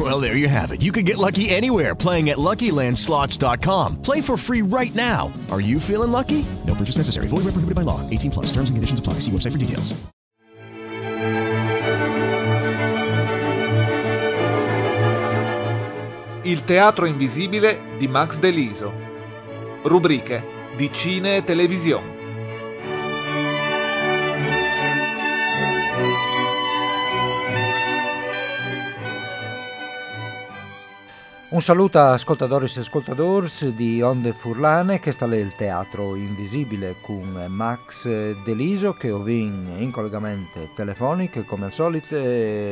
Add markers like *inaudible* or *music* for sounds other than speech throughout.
Well, there you have it. You can get lucky anywhere playing at LuckyLandSlots.com. Play for free right now. Are you feeling lucky? No purchase necessary. Void where prohibited by law. 18 plus. Terms and conditions apply. See website for details. Il teatro invisibile di Max Deliso. Rubriche di cine e televisione. Un saluto a ascoltadoris e ascoltadores di Onde Furlane che sta il teatro invisibile con Max Deliso che ho in collegamento telefonico come al solito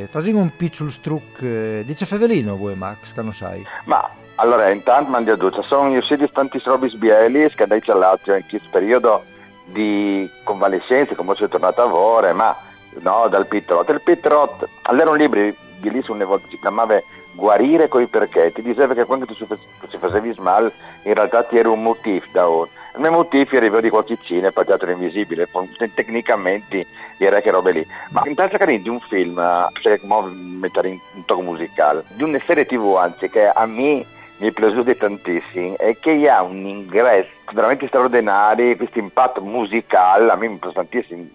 facciamo un piccolo struc dice Fevelino voi Max che non sai? Ma allora intanto mandi a duce sono di tanti robi sbieli che dai l'altro in questo periodo di convalescenza come sono tornato a lavoro ma no dal Pitrot il Pitrot allora un libro di lì su volta si chiamava guarire coi perché, ti diceva che quando tu si facevi mal in realtà ti era un motivo da ora. Il mio motivo arrivava di qualche cinema, per teatro invisibile, tecnicamente era che robe lì. Ma in tal carino di un film, cioè come mettere un tocco musicale, di una serie tv anzi che a me mi è piaciuto tantissimo e che ha un ingresso veramente straordinario, questo impatto musicale, a me piace tantissimo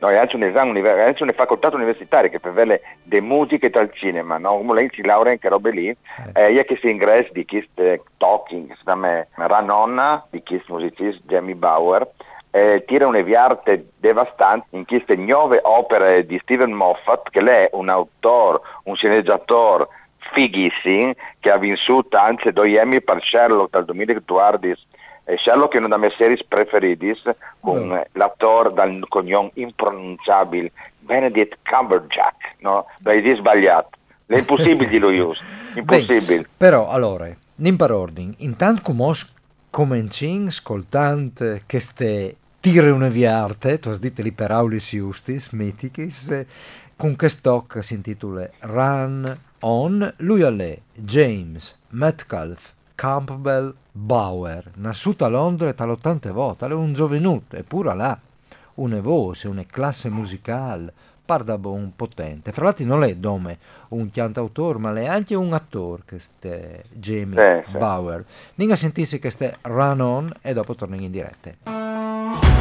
No, è anche un esame, è anche una facoltà universitaria che prevede le musiche dal cinema, no? Come lei si laurea in che robe lì, eh, io che si ingresso di questo eh, talking, si chiama Ranonna, di questo musicista Jamie Bauer, eh, tira un'eviarte devastante in queste nuove opere di Steven Moffat, che lei è un autore, un sceneggiatore fighissimo, che ha vissuto anzi due Emmy per Sherlock dal 2014 e Sherlock è una delle mie serie preferite con no. l'attore dal cognome impronunciabile Benedict Cumberjack, no? Di sbagliato. È impossibile di lo *laughs* use, impossibile. Beh, però, allora, in per ordine, intanto come cominciamo ascoltando queste tire una viarte, tu dite li per aulis justis, mitichis, con che si intitola Run On, lui è James Metcalf Campbell Bauer, nasciuto a Londra dall'80 volte, è un giovenuto, eppure là, una voce, una classe musicale, parda un potente. Fra l'altro non è dome un cantautore, ma è anche un attore, è Jamie sì, Bauer. Sì. Ninga sentissi che ste run on e dopo torniamo in diretta.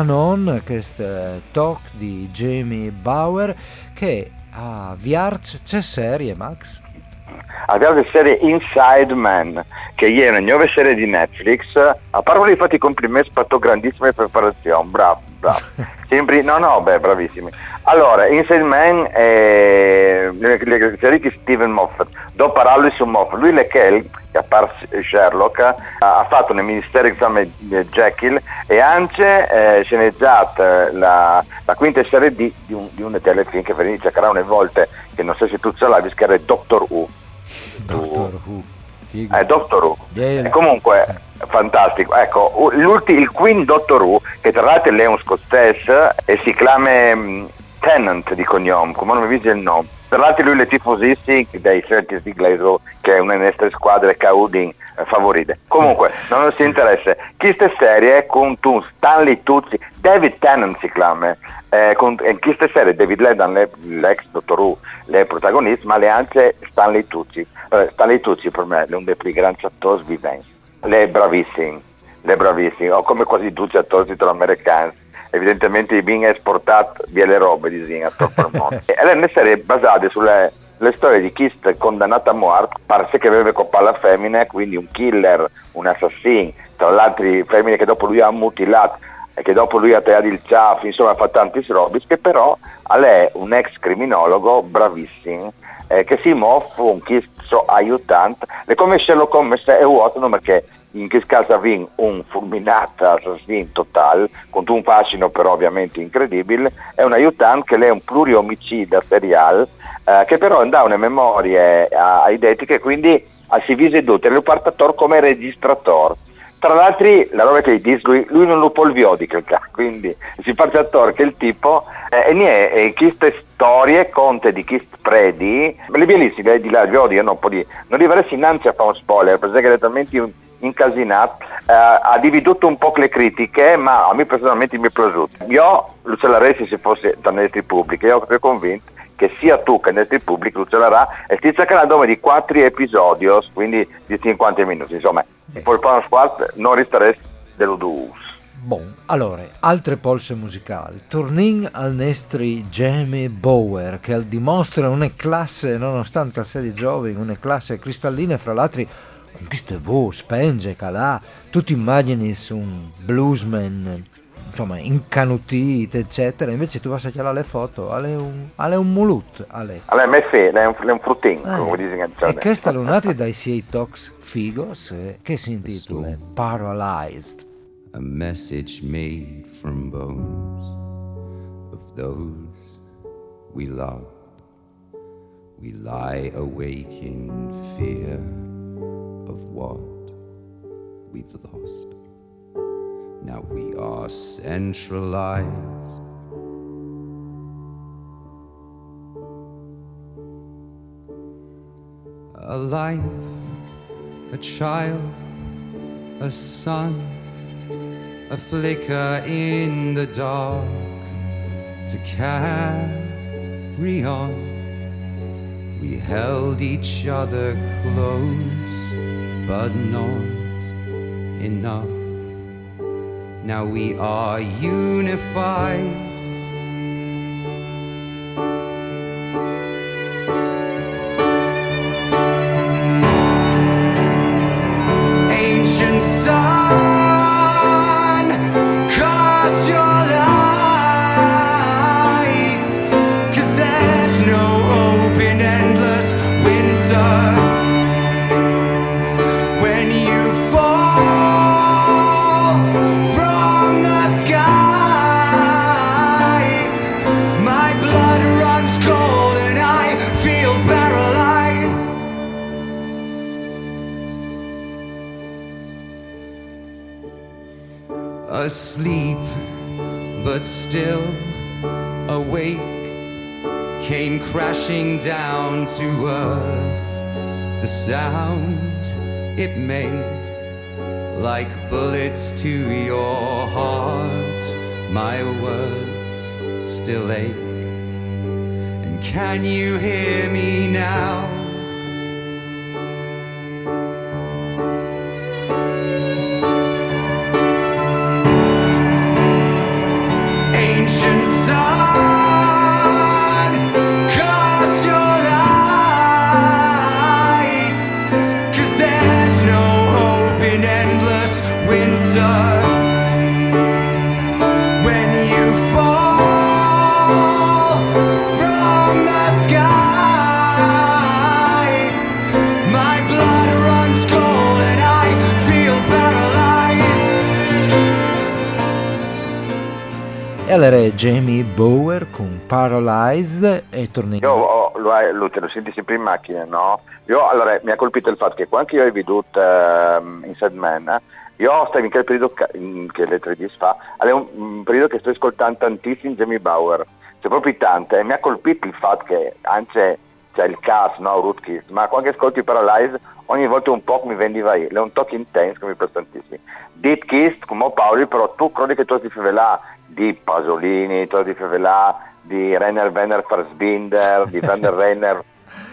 Era Run On, questo talk di Jamie Bauer che a Viarz c'è serie Max? Abbiamo la serie Inside Man, che ieri è nuova serie di Netflix. A parte di fatti complimenti, fatto grandissime preparazioni, bravo, bravo. *laughs* Sempre, no, no, beh, bravissimi. Allora, Inside Man è la serie di Steven Moffat. Dopo parlarlo su Moffat, lui è che a parte Sherlock, ha fatto nel Ministero esame Jekyll e anche eh, sceneggiato la, la, quinta serie di, di, un, di un telefilm che veniva cercherà una volta, che non so se tu ce l'hai, che era Doctor Who. Doctor Who. Eh, Doctor Who. E comunque, fantastico. Ecco, il Queen Doctor Who, che tra l'altro è un scozzese e si chiama um, Tennant di cognome, come non mi dice il nome tra l'altro lui è tifosissimo dei Celtics di Glasgow, che è una delle nostre squadre Caudin eh, favorite. Comunque, non si interessa. Questa serie con tu, Stanley Tuzzi, David Tennant si chiama, eh, con, in serie David Ledan, l'ex Dottor Who, è protagonista, ma le anche Stanley Tuzzi. Eh, Stanley Tuzzi per me è uno dei più grandi attori viventi. Lei è bravissimo, lei è bravissimo, o come quasi tutti gli attori italo-americani evidentemente viene esportato via le robe di Zing attorno al mondo. *laughs* e le serie basate sulle le storie di chi è condannato a morte, pare che aveva coppa alla femmina, quindi un killer, un assassino, tra l'altro femmine che dopo lui ha mutilato e che dopo lui ha tagliato il ciaffo, insomma fa tanti robis, che però è un ex criminologo bravissimo, eh, che si muove un chi so aiutante, le come Sherlock Holmes è vuoto perché in che caso avvien un fulminato assassino totale, con un fascino però ovviamente incredibile, è un aiutante che è un pluriomicida seriale, eh, che però dà una memoria ai detti e quindi si vise tutte, lo portatore come registratore. Tra l'altro, la roba che dice lui, non lo può il viodico, quindi si fa attore che il tipo, eh, e niente, e queste storie, conte di chi predi, le bellissime, di là, il viodio, non, non arriveresti innanzi a fare un spoiler, perché è talmente incasinato, eh, ha dividuto un po' le critiche, ma a me personalmente mi è piaciuto. Io lo celerei se fosse da Netri Pubblica, io sono convinto che sia tu che Netri Pubblica lo celerà e ti cercherà nome di quattro episodi, quindi di 50 minuti, insomma, il sport non resteresti dello dus. Bon, allora, altre polse musicali. Tornin al nostri Jamie Bower, che dimostra una classe, nonostante sia di giovane, una classe cristallina, fra l'altro con queste voci, spenge, calà, tu ti immagini un bluesman insomma incanutito eccetera. Invece tu vai a chiamare le foto alle un, alle un mulut alle alle messi è un, un fruttino eh. come dicono e questa lunati dai Sea Talks Figos che si intitola? Paralyzed. A message made from bones of those we love. We lie awake in fear of what we've lost. Now we are centralized. A life, a child, a son, a flicker in the dark to carry on. We held each other close, but not enough. Now we are unified. asleep, but still awake, came crashing down to earth. The sound it made, like bullets to your heart. My words still ache. And can you hear me now? E allora è Jamie Bower con Paralyzed e torniamo. Io ho, lo, lo, lo senti sempre in macchina, no? Io, allora, mi ha colpito il fatto che quando io ho veduto ehm, Inside Man, eh, io stavo in quel periodo in- che le tre di fa, è un, un periodo che sto ascoltando tantissimo Jamie Bauer, cioè proprio tante, e mi ha colpito il fatto che anche c'è il cast, no, Rootkis, ma quando ascolti Paralyze ogni volta un po' mi vendiva io, è un tocco intenso che mi piace tantissimo. Dit Kiss, come Paoli, però tu credi che tu ti fai là di Pasolini, tu ti fai là di Renner Werner Farsbinder, di Van der Renner,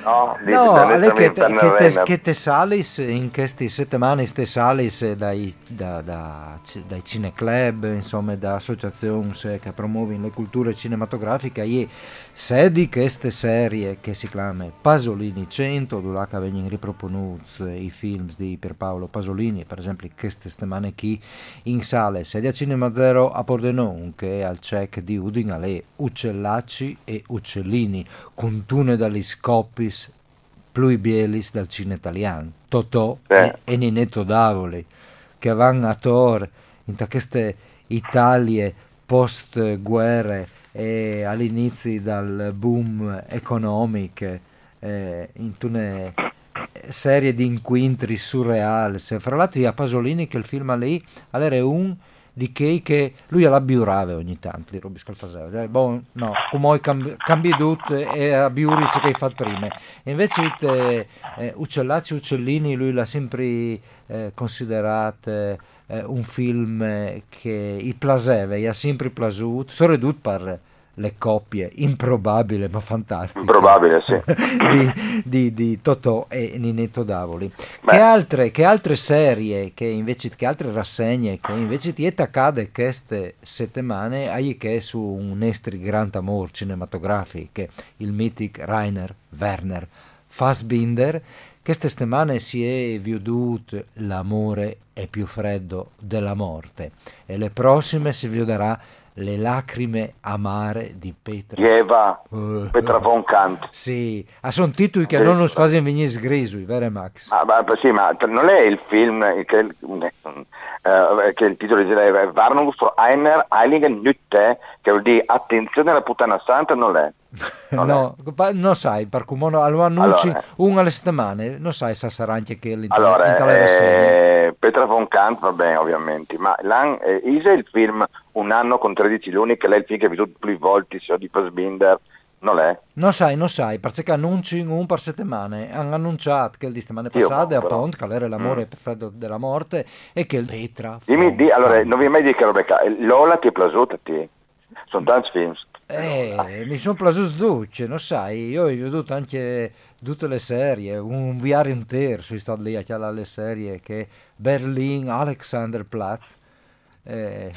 no? No, alle che te, che te- che te salis in queste settimane, ste salis dai, da, da- dai cineclub, insomma, da associazioni che promuovono le culture cinematografiche, e se di queste serie che si chiama Pasolini 100, dove vengono riproponuti i film di Pierpaolo Pasolini, per esempio queste settimane qui in sale, sedia Cinema Zero a Pordenone, che è al check di Udin alle Uccellacci e Uccellini, con tune dagli scoppis Plui Bielis dal cinema italiano, Totò Sì. e, e Ninetto Davoli, che vanno a Tor in queste Italie post guerre e all'inizio dal boom economico, eh, in una serie di inquintri surreali. Fra l'altro a Pasolini che il film lì era un di che, che lui alla biurave ogni tanto di Robi Scalfaseo eh, boh, no, come cambi, cambi tutto e a biurice che hai fatto prima. E invece te, eh, Uccellacci Uccellini lui l'ha sempre eh, considerato eh, un film che i plaseve, gli ha sempre plasuto soprattutto per le coppie improbabile ma fantastiche Improbabile, sì. *laughs* di, di, di Totò e Ninetto Davoli. Che altre, che altre serie, che invece che altre rassegne che invece ti accade queste settimane hai che su un estri grand amor cinematografico, il mythic Rainer Werner Fassbinder, queste settimane si è veduto l'amore è più freddo della morte e le prossime si vedrà le lacrime amare di Petra Eva, Eh. Petra von Kant. sì, ah, sono titoli che Sì. non nos fanno venire sgrisui, vero Max? Ma, ma- sì, ma non è il film che, eh, che il titolo è Warnung für einer heiligen Nütte, che vuol dire attenzione alla puttana santa, non è. Non *laughs* no, pa- non sai, per come no, lo annunci Allora. una alle settimane, non sai se sarà anche che in tale, Allora, eh, Petra von Kant va bene ovviamente, ma l'an, eh, è il film Un anno con 13 luni, che lei è il film che ha visto più volte, sia di Fassbinder, non è? Non sai, non sai, perché annunci un per settimane, hanno annunciato che il di settimane passate però. appunto che era l'amore Mm. perfetto della morte e che il Petra Dimmi, di, allora, non vi è mai detto che Rebecca, eh, Lola ti è piaciuta a te? Sono tanti film. Eh, mi sono preso sduce, non sai, io ho veduto anche tutte le serie, un viaggio intero, sono stato lì a chiamare le serie che Berlin, Alexanderplatz, eh,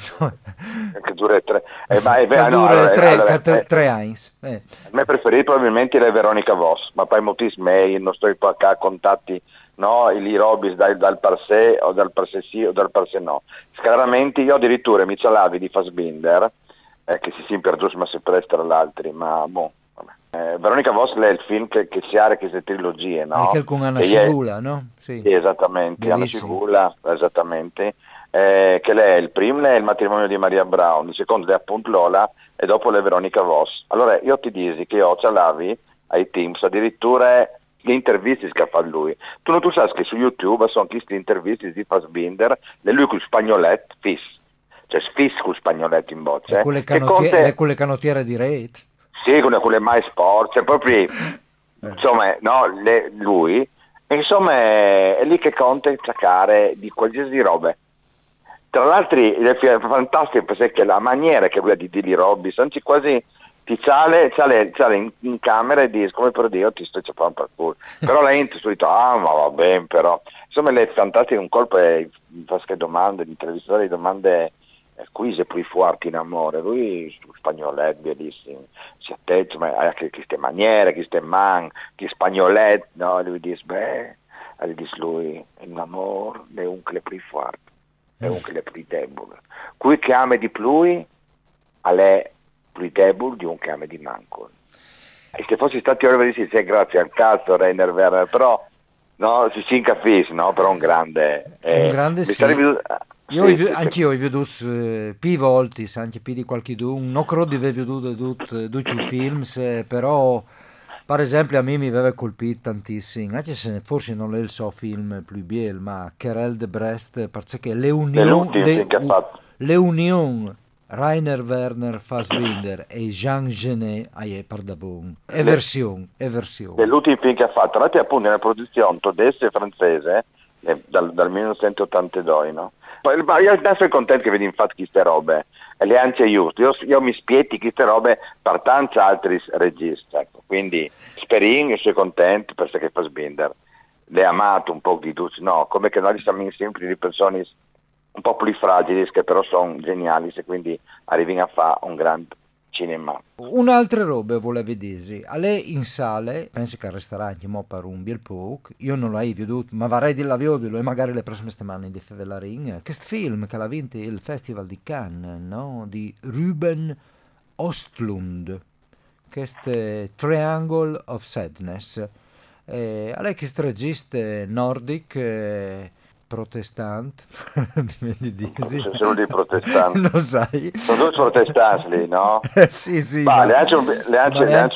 Che dura tre. Eh, ma è vero, no, allora, tre, allora, eh, tre anni. eh. A me preferito probabilmente è Veronica Voss, ma poi moltissimi mail, non sto qua a contatti, no, i robis dal, dal per sé o dal per sé sì o dal per sé no. Chiaramente io addirittura mi cialavi di Fassbinder, eh, che si sempre giusto ma si presta all'altri, ma boh. Eh, Veronica Voss è il film che, che si ha queste trilogie, no? Anche con Anna Scigula, no? Sì. Sì, esattamente, Anna Bellissimo. Scigula, esattamente. Eh, che lei è il primo è il matrimonio di Maria Brown, il secondo è appunto Lola e dopo è Veronica Voss. Allora io ti dici che io ce l'avi ai Teams, addirittura le interviste che fa lui. Tu non tu sai che su YouTube sono queste interviste di Fassbinder, e lui con il spagnoletto, fis. cioè sfisco spagnoletto in bocce. E quelle, che canotiere, Conte- le- quelle canottiere di rete. sì, con le, con le mai sporche, proprio, Eh. insomma, no, le- lui, insomma, è, è lì che conta giocare di qualsiasi roba. Tra l'altro è fantastico perché la maniera che lui ha di dire Robby, anzi quasi ti sale, sale, sale in, in camera e dice come per Dio ti sto ciapando per culo. Però la gente subito, ah ma va bene però. Insomma lei è fantastico, un colpo è fa che domande, l'intervistatore domande eh, qui se poi forti in amore, lui spagnoletto bellissimo, si attezza, ma anche queste maniere, queste man, che spagnoletto, no, lui dice, beh, gli dice lui, in amore è un che le più forte, è un che le più debole. Qui che ama di più, è più debole di un che ama di manco. E se fossi stati ora di sì, grazie al cazzo Rainer Werner, però no, si si capisce, no? Però un grande... eh, un grande sì. sarebbe- Io sì, vi- anch'io ho veduto eh, più volte, anche più di qualche un, non credo di aver veduto tutti i film, se- però per esempio a me mi aveva colpito tantissimo, anche se forse non è il suo film più bello, ma Querelle de Brest, perché le unioni, le, unioni Rainer Werner Fassbinder e Jean Genet, da buon, è versione, è versione. dell'ultimo film che ha fatto, l'altro appunto è una produzione tedesca e francese eh, dal, dal 1982, no? Io adesso sono contento che vedi infatti queste robe, le anche giusto, io, io mi spietti queste robe per tanti altri registi, ecco. quindi speriamo e sono contento perché Fassbinder le ha amato un po' di tutti, no, come che noi siamo sempre di persone un po' più fragili che però sono geniali e quindi arriviamo a fare un grande cinema. Un'altra roba volevo vedere, a lei in sale, penso che resterà anche mo per un bel po', io non l'ho veduto, ma vorrei di la vedere e magari le prossime settimane di Fevelarin, questo film che l'ha vinto il Festival di Cannes, no? di Ruben Ostlund, questo Triangle of Sadness. Eh, a lei questo regista nordic, eh, *laughs* dire. Sono dei protestanti. *laughs* Lo sai? Sono tutti protestanti lì, no? Eh, *laughs* sì, sì. Ma ma- le anche un,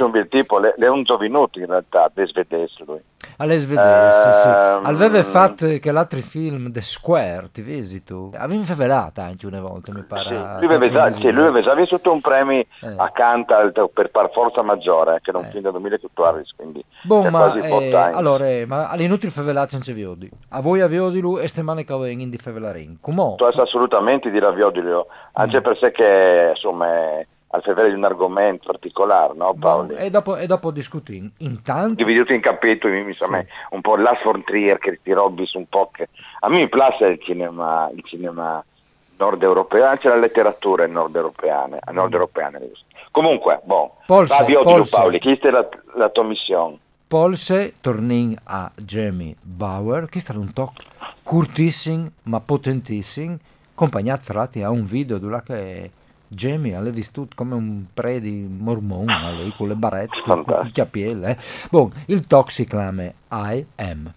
un bel tipo, le, le un giovinotto in realtà, dei svedesi lui. Alle svedesi, sì. Ehm, Aveva fatto che l'altro film The Square, ti vedi tu? Avevi favelata anche una volta, mi pare. Sì, a lui aveva, sì, già vissuto un premio Eh. accanto al, per, per Forza Maggiore, che era un film del 2014, quindi Boh, ma, quasi eh, 40 anni. allora, eh, ma all'inutile favelata non c'è viodi. A voi avevo di lui e stemane che in di favelarin. Come? Tu assolutamente di Raviodilio, anche Mm. perché insomma è al febbraio di un argomento particolare, no Paoli? E dopo, e dopo discuti. Intanto, Dividuto in capitoli, insomma, un po' Lars von Trier, che ti robbi un po' che... A me mi piace il cinema, il cinema nord europeo, anche la letteratura nord europeana, nord europeana. Comunque, boh, Polse, Fabio polse. Paoli, questa è la, la tua missione. Polse tornin a Jamie Bauer, che è stato un talk curtissimo, ma potentissimo, accompagnato fra l'altro a un video dove che Jamie l'ha visto come un pre di mormone, lei con le barrette, con, il chiappielle. Eh. Bon, il chiama I Am.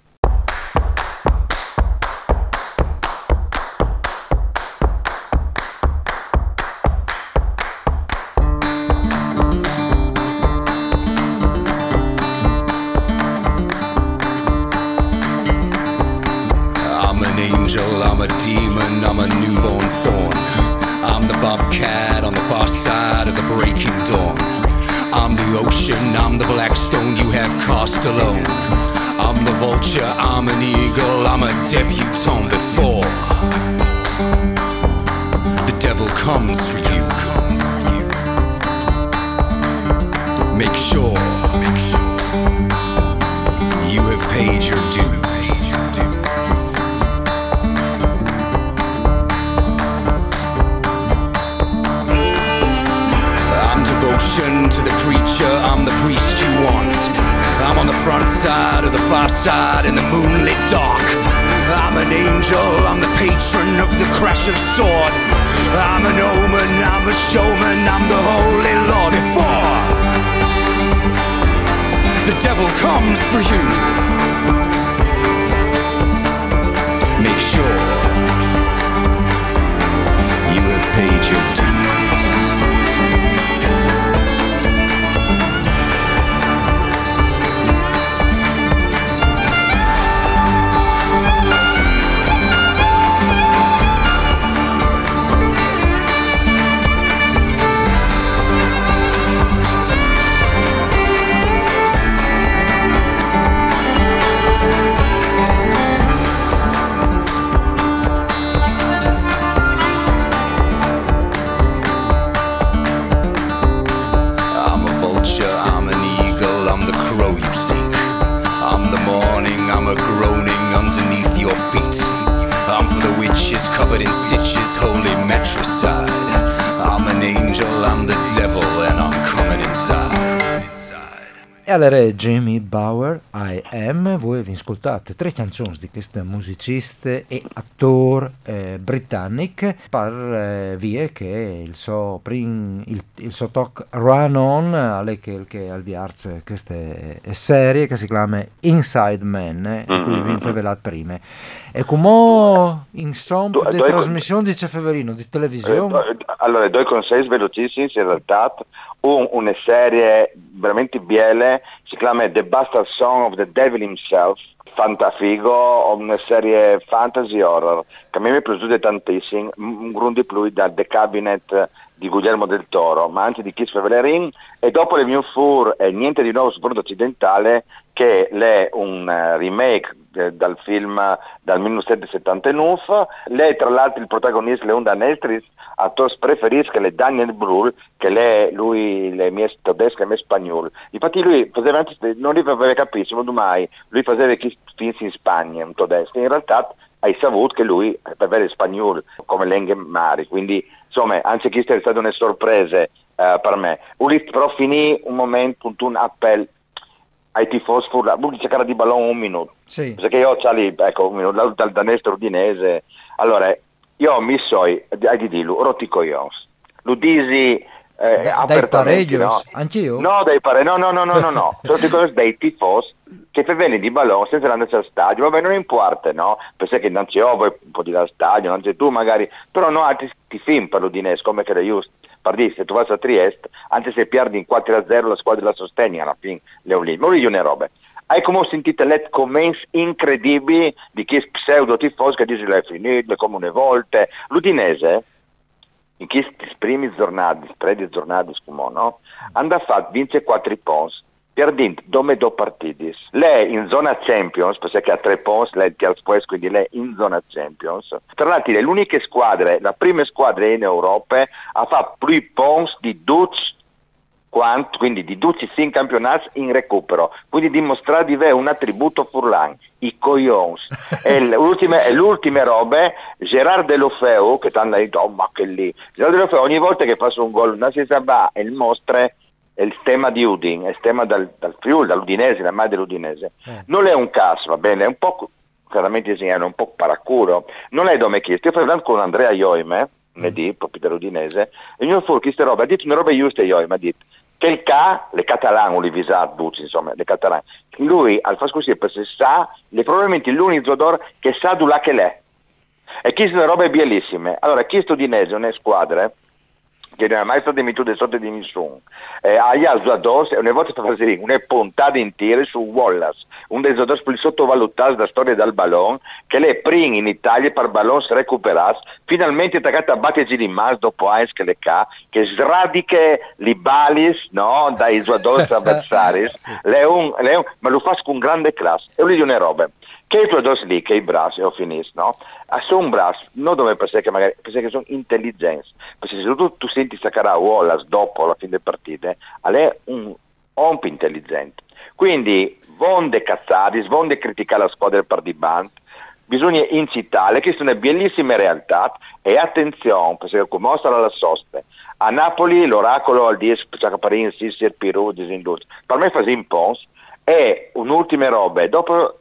Of the far side in the moonlit dark. I'm an angel, I'm the patron of the crash of sword. I'm an omen, I'm a showman, I'm the holy law before the devil comes for you. Make sure you have paid your Jamie Bauer, I Am, voi vi ascoltate tre canzoni di questo musicista e attore eh, britannico per eh, vie che il suo, prim, il, il suo talk Run On, alle che, che al viarze questa serie che si chiama Inside Man, eh, di cui vi favelat prima. E come insomma di hai- trasmissioni di Ceferino, di televisione? Eh, Allora, due consigli velocissimi in realtà. Un, una serie veramente biele, si chiama The Bastard Song of the Devil Himself, fantafigo, una serie fantasy horror, che a me mi è piaciuta tantissimo, un grande più da The Cabinet di Guglielmo del Toro, ma anche di Kiss Fevelerin, e dopo le mie fur e niente di nuovo sul fronte occidentale, che è un eh, remake dal film dal 1979, lei tra l'altro il protagonista è un danestris, attore preferisco che è Daniel Brühl, che lei, lui le mie tedesche e mie spagnole. Infatti lui faceva anche, non li aveva capito, ma mai, lui faceva chi film in Spagna, un tedesco, in realtà hai saputo che lui per avere spagnolo come Lenghe Mari, quindi insomma anche questa è stata una sorpresa eh, per me. Lui però finì un momento, un appello ai tifosi, lui cercare di ballone un minuto, Sì. perché io c'ho lì, ecco, un minuto, dal, danese ordinese, allora io mi so, hai di dirlo, rotti coglioni, lo disi eh, Da- dai pareggios? no? Anch'io? No, dai pare, no, no, no, no, no, no. *laughs* Sono dei tifosi che vengono di ballone senza andare al stadio. Vabbè, non importa, no? Perché che non c'è poi un po' di là al stadio, non c'è tu magari, però no, altri ti film per l'Udinese, come che era giusto. Per dire, se tu vai a Trieste, anche se perdi in 4-0 la squadra la sostegni alla fine, le Olimpiadi. Ma lì è una roba. Hai come sentito le commenti incredibili di chi è pseudo tifoso che dice è finito come une volte. L'Udinese, in questi primi giornati, tre giornate, no? Hanno fatto vince quattro punti, perdendo due due partiti. Lei in zona Champions, perché ha tre punti, lei ha sposto, quindi lei in zona Champions. Tra l'altro è l'unica squadra, la prima squadra in Europa, ha fatto più punti di 12 quanto, quindi di 12 campionati in recupero, quindi dimostrare di avere un attributo furlan, i coglions. e l'ultima, e l'ultima roba, Gerard Delofeu, che ti hanno detto, oh ma che lì, Gerard Delofeu ogni volta che fa un gol, non si sa va, e il mostra è il tema di Udin, è il tema dal, dal Friuli, dall'Udinese, la madre dell'Udinese. Non è un caso, va bene, è un po', chiaramente è un po' paracuro, non è dome chiesto, io parlando con Andrea Ioime, lunedì, proprio dell'Udinese, e io fu queste robe, ha detto una roba giusta Ioime, ha detto, che il K, le catalane, li visat, Bucci, insomma, le catalane, lui al far così per se sa, è probabilmente l'unico giocatore che sa dove che l'è. E chi sono robe bellissime. Allora, chi sto Udinese è una squadra che non è mai stata emittuta sotto di nessuno. Eh, agli Azuados, una volta per fare una puntata intera su Wallace, un dei giocatori più sottovalutati della storia del ballon, che le prima in Italia per ballon si recuperasse, finalmente attaccata a batterci di mas dopo Heinz che le ca, che sradiche li balis, no, dai giocatori avversari, *laughs* ma lo fa con grande classe. E lui di una roba che i prodotti lì, che i brassi, ho finito, no? Sono brassi, non dove pensare che magari, pensare che sono intelligenza, perché se tu, tu senti staccare Wallace dopo la fine delle partite, è un più intelligente. Quindi, vonde cazzati, vonde criticare la squadra per di band, bisogna incitare, questa è una bellissima realtà, e attenzione, perché come mostra la sosta, a Napoli l'oracolo al 10, perché per insistere, Pirù, Disindus, per me fa un po', e un'ultima roba, dopo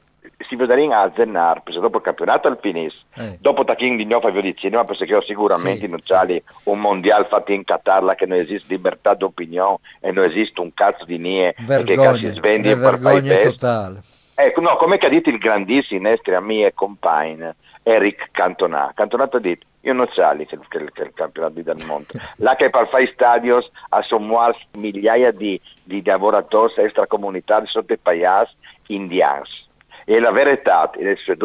si vedranno a Zennar, perché dopo il campionato alpinista, Eh. dopo Tachin di Gnofa e di cinema, perché io sicuramente Sì, non c'è un mondiale fatto in Qatar, là che non esiste libertà d'opinione e non esiste un cazzo di nie e che si svendi una per fare i totale. Ecco, no, come che ha detto il grandissimo nostro amico e compagno Eric Cantona. Cantona ha detto, io non so che, che, che il campionato di del mondo. *laughs* Là che per fare stadios assomuare migliaia di, di lavoratori extracomunitari sotto i paias indiani. E la verità è che se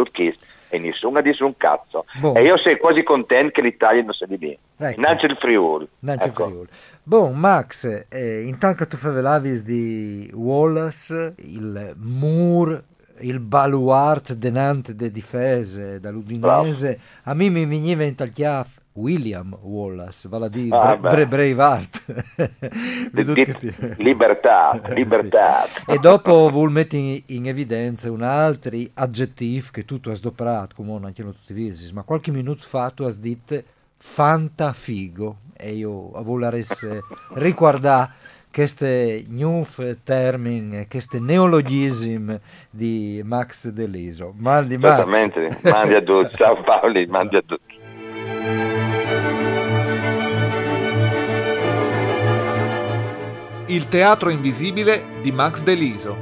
e nessuno dice un cazzo. Boh. E io sono quasi contento che l'Italia non sia di lì. Ecco. Non c'è il Friuli. Nanci Ecco. Friuli. Bon, Max, eh, intanto tu favelavi di Wallace, il mur, il baluart denante de difese dall'Udinese, a me mi veniva in tal chiaf William Wallace, vale a dire Ah. Bra- Braveheart. Di- Libertà, *laughs* libertà. Sì. E dopo vuol mettere in, in evidenza un altro aggettivo che tu hai sdoprato, come anche non tutti i visi, ma qualche minuto fa tu hai detto fantafigo e io volevo ricordare queste new termini, queste neologismi di Max Deliso. Mal di Max. Certamente, mandi a tutti. Ciao Paoli, mandi a tutti. Il teatro invisibile di Max Deliso.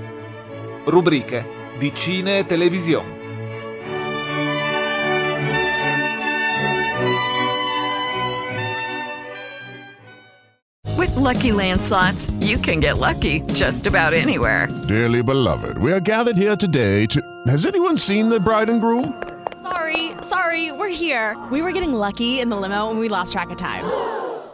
Rubriche di cine e televisione. With Lucky Land slots, you can get lucky just about anywhere. Dearly beloved, we are gathered here today to. Has anyone seen the bride and groom? Sorry, sorry, we're here. We were getting lucky in the limo and we lost track of time.